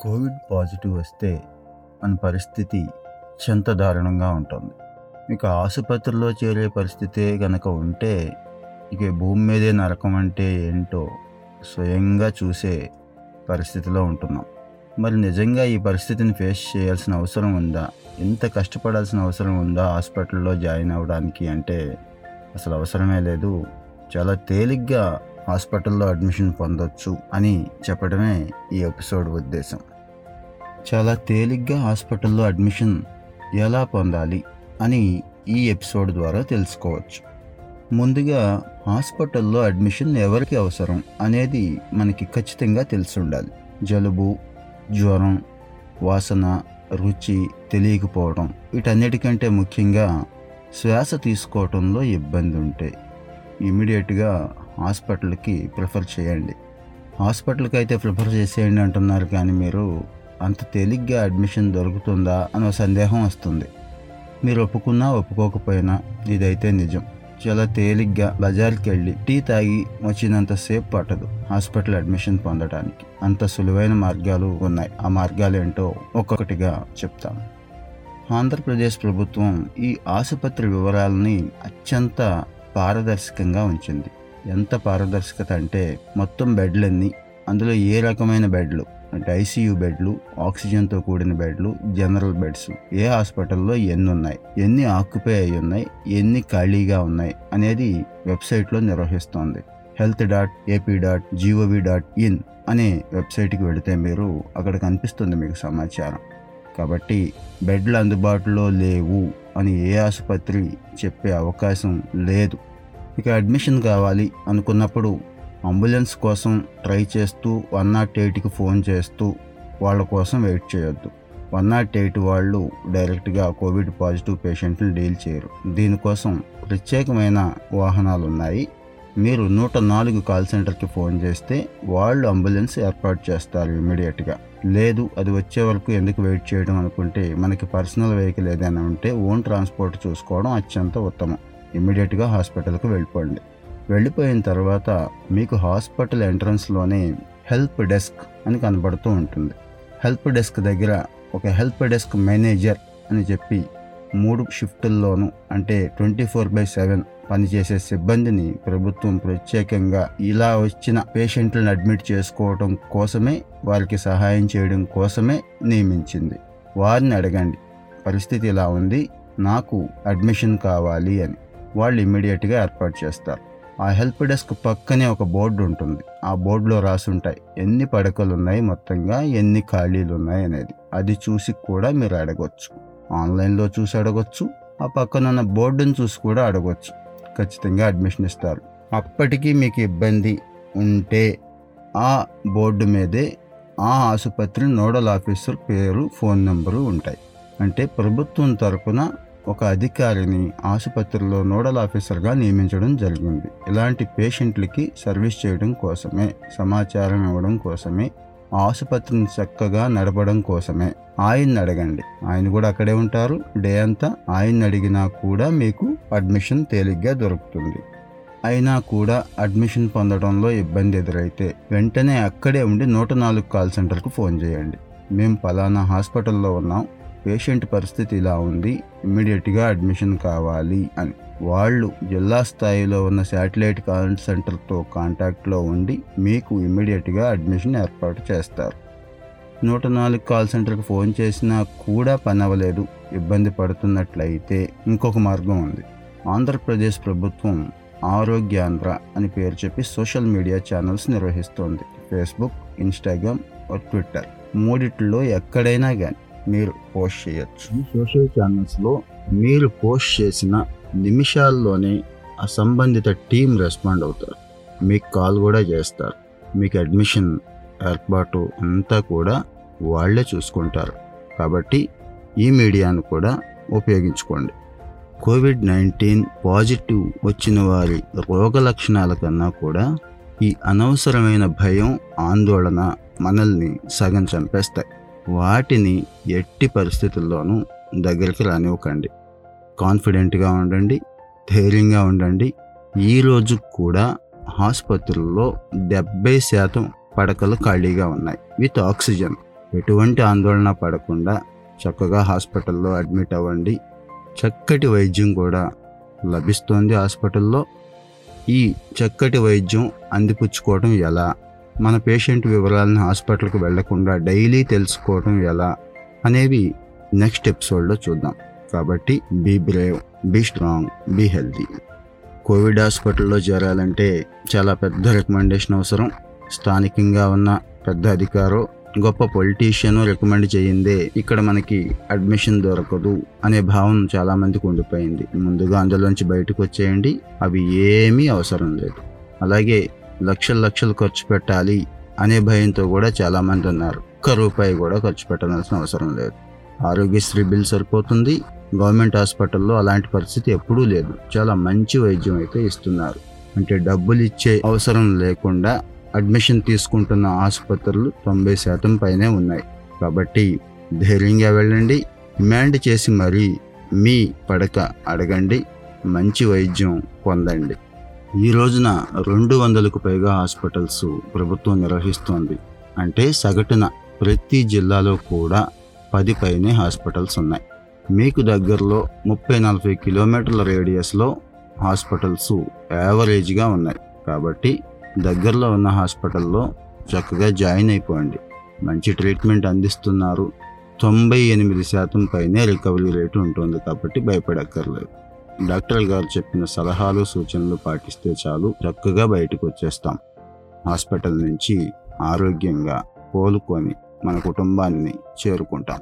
Covid positive వస్తే మన పరిస్థితి చెంత దారుణంగా ఉంటుంది. మీకు ఆసుపత్రిలో చేరే పరిస్థితే కనుక ఉంటే ఇక భూమి మీదే నరకం అంటే ఏంటో స్వయంగా చూసే పరిస్థితిలో ఉంటున్నాం. మరి నిజంగా ఈ పరిస్థితిని ఫేస్ చేయాల్సిన అవసరం ఉందా? ఎంత కష్టపడాల్సిన అవసరం ఉందా హాస్పిటల్లో జాయిన్ అవ్వడానికి అంటే? అసలు అవసరమే లేదు. చాలా తేలిగ్గా హాస్పిటల్లో అడ్మిషన్ పొందొచ్చు అని చెప్పడమే ఈ ఎపిసోడ్ ఉద్దేశం. చాలా తేలిగ్గా హాస్పిటల్లో అడ్మిషన్ ఎలా పొందాలి అని ఈ ఎపిసోడ్ ద్వారా తెలుసుకోవచ్చు. ముందుగా హాస్పిటల్లో అడ్మిషన్ ఎవరికి అవసరం అనేది మనకి ఖచ్చితంగా తెలిసి ఉండాలి. జలుబు జ్వరం వాసన రుచి తెలియకపోవడం వీటన్నిటికంటే ముఖ్యంగా శ్వాస తీసుకోవడంలో ఇబ్బంది ఉంటే ఇమీడియట్గా హాస్పిటల్కి ప్రిఫర్ చేయండి. హాస్పిటల్కి అయితే ప్రిఫర్ చేసేయండి అంటున్నారు కానీ మీరు అంత తేలిగ్గా అడ్మిషన్ దొరుకుతుందా అనే సందేహం వస్తుంది. మీరు ఒప్పుకున్నా ఒప్పుకోకపోయినా ఇదైతే నిజం. చాలా తేలిగ్గా బజార్కి వెళ్ళి టీ తాగి వచ్చినంతసేపు పట్టదు హాస్పిటల్ అడ్మిషన్ పొందడానికి అంత సులువైన మార్గాలు ఉన్నాయి. ఆ మార్గాలు ఏంటో ఒక్కొక్కటిగా చెప్తాను. ఆంధ్రప్రదేశ్ ప్రభుత్వం ఈ ఆసుపత్రి వివరాలని అత్యంత పారదర్శకంగా ఉంచింది. ఎంత పారదర్శకత అంటే మొత్తం బెడ్లన్నీ అందులో ఏ రకమైన బెడ్లు? అంటే ఐసీయూ బెడ్లు ఆక్సిజన్తో కూడిన బెడ్లు జనరల్ బెడ్స్. ఏ హాస్పిటల్లో ఎన్ని ఉన్నాయి? ఎన్ని ఆక్యుపై అయి ఉన్నాయి? ఎన్ని ఖాళీగా ఉన్నాయి? అనేది వెబ్సైట్లో నిర్వహిస్తోంది. Health dot AP dot gov dot in అనే వెబ్సైట్కి వెళితే మీరు అక్కడ కనిపిస్తుంది మీకు సమాచారం. కాబట్టి బెడ్లు అందుబాటులో లేవు అని ఏ ఆసుపత్రి చెప్పే అవకాశం లేదు. ఇక అడ్మిషన్ కావాలి అనుకున్నప్పుడు అంబులెన్స్ కోసం ట్రై చేస్తూ వన్ నాట్ ఎయిట్కి ఫోన్ చేస్తూ వాళ్ళ కోసం వెయిట్ చేయొద్దు. వన్ నాట్ ఎయిట్ వాళ్ళు డైరెక్ట్గా కోవిడ్ పాజిటివ్ పేషెంట్ని డీల్ చేయరు. దీనికోసం ప్రత్యేకమైన వాహనాలు ఉన్నాయి మీరు నూట నాలుగు కాల్ సెంటర్కి ఫోన్ చేస్తే వాళ్ళు అంబులెన్స్ ఏర్పాటు చేస్తారు ఇమీడియట్గా లేదు అది వచ్చే వరకు ఎందుకు వెయిట్ చేయడం అనుకుంటే మనకి పర్సనల్ వెహికల్ ఏదైనా ఉంటే ఓన్ ట్రాన్స్పోర్ట్ చూసుకోవడం అత్యంత ఉత్తమం. ఇమీడియట్గా హాస్పిటల్కి వెళ్ళిపోండి. వెళ్ళిపోయిన తర్వాత మీకు హాస్పిటల్ ఎంట్రన్స్లోనే హెల్ప్ డెస్క్ అని కనబడుతూ ఉంటుంది. హెల్ప్ డెస్క్ దగ్గర ఒక హెల్ప్ డెస్క్ మేనేజర్ అని చెప్పి మూడు షిఫ్టుల్లోనూ అంటే ట్వంటీ ఫోర్ బై సెవెన్ పనిచేసే సిబ్బందిని ప్రభుత్వం ప్రత్యేకంగా ఇలా వచ్చిన పేషెంట్లను అడ్మిట్ చేసుకోవటం కోసమే వారికి సహాయం చేయడం కోసమే నియమించింది. వారిని అడగండి పరిస్థితి ఇలా ఉంది నాకు అడ్మిషన్ కావాలి అని. వాళ్ళు ఇమ్మీడియట్గా ఏర్పాటు చేస్తారు. ఆ హెల్ప్ డెస్క్ పక్కనే ఒక బోర్డు ఉంటుంది. ఆ బోర్డులో రాసి ఉంటాయి. ఎన్ని పడకలు ఉన్నాయి మొత్తంగా ఎన్ని ఖాళీలు ఉన్నాయి అనేది. అది చూసి కూడా మీరు అడగొచ్చు. ఆన్లైన్లో చూసి అడగొచ్చు. ఆ పక్కన ఉన్న బోర్డును చూసి కూడా అడగొచ్చు. ఖచ్చితంగా అడ్మిషన్ ఇస్తారు. అప్పటికీ మీకు ఇబ్బంది ఉంటే ఆ బోర్డు మీదే ఆ ఆసుపత్రి నోడల్ ఆఫీసర్ పేరు ఫోన్ నెంబరు ఉంటాయి. అంటే ప్రభుత్వం తరపున ఒక అధికారిని ఆసుపత్రిలో నోడల్ ఆఫీసర్గా నియమించడం జరిగింది. ఇలాంటి పేషెంట్లకి సర్వీస్ చేయడం కోసమే సమాచారం ఇవ్వడం కోసమే ఆసుపత్రిని చక్కగా నడపడం కోసమే. ఆయన్ని అడగండి. ఆయన కూడా అక్కడే ఉంటారు. డే అంతా ఆయన్ని అడిగినా కూడా మీకు అడ్మిషన్ తేలిగ్గా దొరుకుతుంది. అయినా కూడా అడ్మిషన్ పొందడంలో ఇబ్బంది ఎదురైతే వెంటనే అక్కడే ఉండి నూట నాలుగు కాల్ సెంటర్కు ఫోన్ చేయండి. మేము పలానా హాస్పిటల్లో ఉన్నాం. పేషెంట్ పరిస్థితి ఇలా ఉంది ఇమ్మీడియట్గా అడ్మిషన్ కావాలి అని. వాళ్ళు జిల్లా స్థాయిలో ఉన్న శాటిలైట్ కాల్ సెంటర్తో కాంటాక్ట్లో ఉండి మీకు ఇమ్మీడియట్గా అడ్మిషన్ ఏర్పాటు చేస్తారు. నూట నాలుగు కాల్ సెంటర్కి ఫోన్ చేసినా కూడా పని అవ్వలేదు ఇబ్బంది పడుతున్నట్లయితే ఇంకొక మార్గం ఉంది. ఆంధ్రప్రదేశ్ ప్రభుత్వం ఆరోగ్యాంధ్ర అని పేరు చెప్పి సోషల్ మీడియా ఛానల్స్ నిర్వహిస్తోంది. Facebook Instagram Twitter. మూడిట్లో ఎక్కడైనా కానీ మీరు పోస్ట్ చేయొచ్చు. సోషల్ ఛానల్స్లో మీరు పోస్ట్ చేసిన నిమిషాల్లోనే ఆ సంబంధిత టీం రెస్పాండ్ అవుతారు. మీకు కాల్ కూడా చేస్తారు. మీకు అడ్మిషన్ ఏర్పాటు అంతా కూడా వాళ్ళే చూసుకుంటారు. కాబట్టి ఈ మీడియాను కూడా ఉపయోగించుకోండి. కోవిడ్ నైన్టీన్ పాజిటివ్ వచ్చిన వారి రోగ లక్షణాల కన్నా కూడా ఈ అనవసరమైన భయం ఆందోళన మనల్ని సగం చంపేస్తాయి. వాటిని ఎట్టి పరిస్థితుల్లోనూ దగ్గరికి రానివ్వకండి. కాన్ఫిడెంట్గా ఉండండి ధైర్యంగా ఉండండి. ఈరోజు కూడా ఆసుపత్రుల్లో డెబ్బై శాతం పడకలు ఖాళీగా ఉన్నాయి. With oxygen. ఎటువంటి ఆందోళన పడకుండా చక్కగా హాస్పిటల్లో అడ్మిట్ అవ్వండి. చక్కటి వైద్యం కూడా లభిస్తోంది హాస్పిటల్లో. ఈ చక్కటి వైద్యం అందిపుచ్చుకోవడం ఎలా? మన పేషెంట్ వివరాలను హాస్పిటల్కి వెళ్ళకుండా డైలీ తెలుసుకోవడం ఎలా అనేవి నెక్స్ట్ ఎపిసోడ్లో చూద్దాం. కాబట్టి be brave be strong be healthy. Covid హాస్పిటల్లో చేరాలంటే చాలా పెద్ద రికమెండేషన్ అవసరం. స్థానికంగా ఉన్న పెద్ద అధికారో గొప్ప పొలిటీషియన్ రికమెండ్ చేయిందే ఇక్కడ మనకి అడ్మిషన్ దొరకదు అనే భావన చాలా మందికి ఉండిపోయింది. ముందుగా అందులోంచి బయటకు వచ్చేయండి. అవి ఏమీ అవసరం లేదు. అలాగే లక్షలు లక్షలు ఖర్చు పెట్టాలి అనే భయంతో కూడా చాలా మంది ఉన్నారు. ఒక్క రూపాయి కూడా ఖర్చు పెట్టాల్సిన అవసరం లేదు. ఆరోగ్యశ్రీ బిల్ సరిపోతుంది. గవర్నమెంట్ హాస్పిటల్లో అలాంటి పరిస్థితి ఎప్పుడూ లేదు. చాలా మంచి వైద్యం అయితే ఇస్తున్నారు. అంటే డబ్బులు ఇచ్చే అవసరం లేకుండా అడ్మిషన్ తీసుకుంటున్న ఆసుపత్రులు తొంభై శాతం పైనే ఉన్నాయి. కాబట్టి ధైర్యంగా వెళ్ళండి. డిమాండ్ చేసి మరీ మీ పడక అడగండి. మంచి వైద్యం పొందండి. ఈ రోజున రెండు వందలకు పైగా హాస్పిటల్స్ ప్రభుత్వం నిర్వహిస్తోంది. అంటే సగటున ప్రతి జిల్లాలో కూడా పది పైనే హాస్పిటల్స్ ఉన్నాయి. మీకు దగ్గరలో ముప్పై నలభై కిలోమీటర్ల రేడియస్లో హాస్పిటల్స్ యావరేజ్గా ఉన్నాయి. కాబట్టి దగ్గరలో ఉన్న హాస్పిటల్లో చక్కగా జాయిన్ అయిపోండి. మంచి ట్రీట్మెంట్ అందిస్తున్నారు. తొంభై ఎనిమిది శాతం పైనే రికవరీ రేటు ఉంటుంది కాబట్టి భయపడక్కర్లేదు. డాక్టర్ గారు చెప్పిన సలహాలు సూచనలు పాటిస్తే చాలు చక్కగా బయటకు వచ్చేస్తాం. హాస్పిటల్ నుంచి ఆరోగ్యంగా కోలుకొని మన కుటుంబాన్ని చేరుకుంటాం.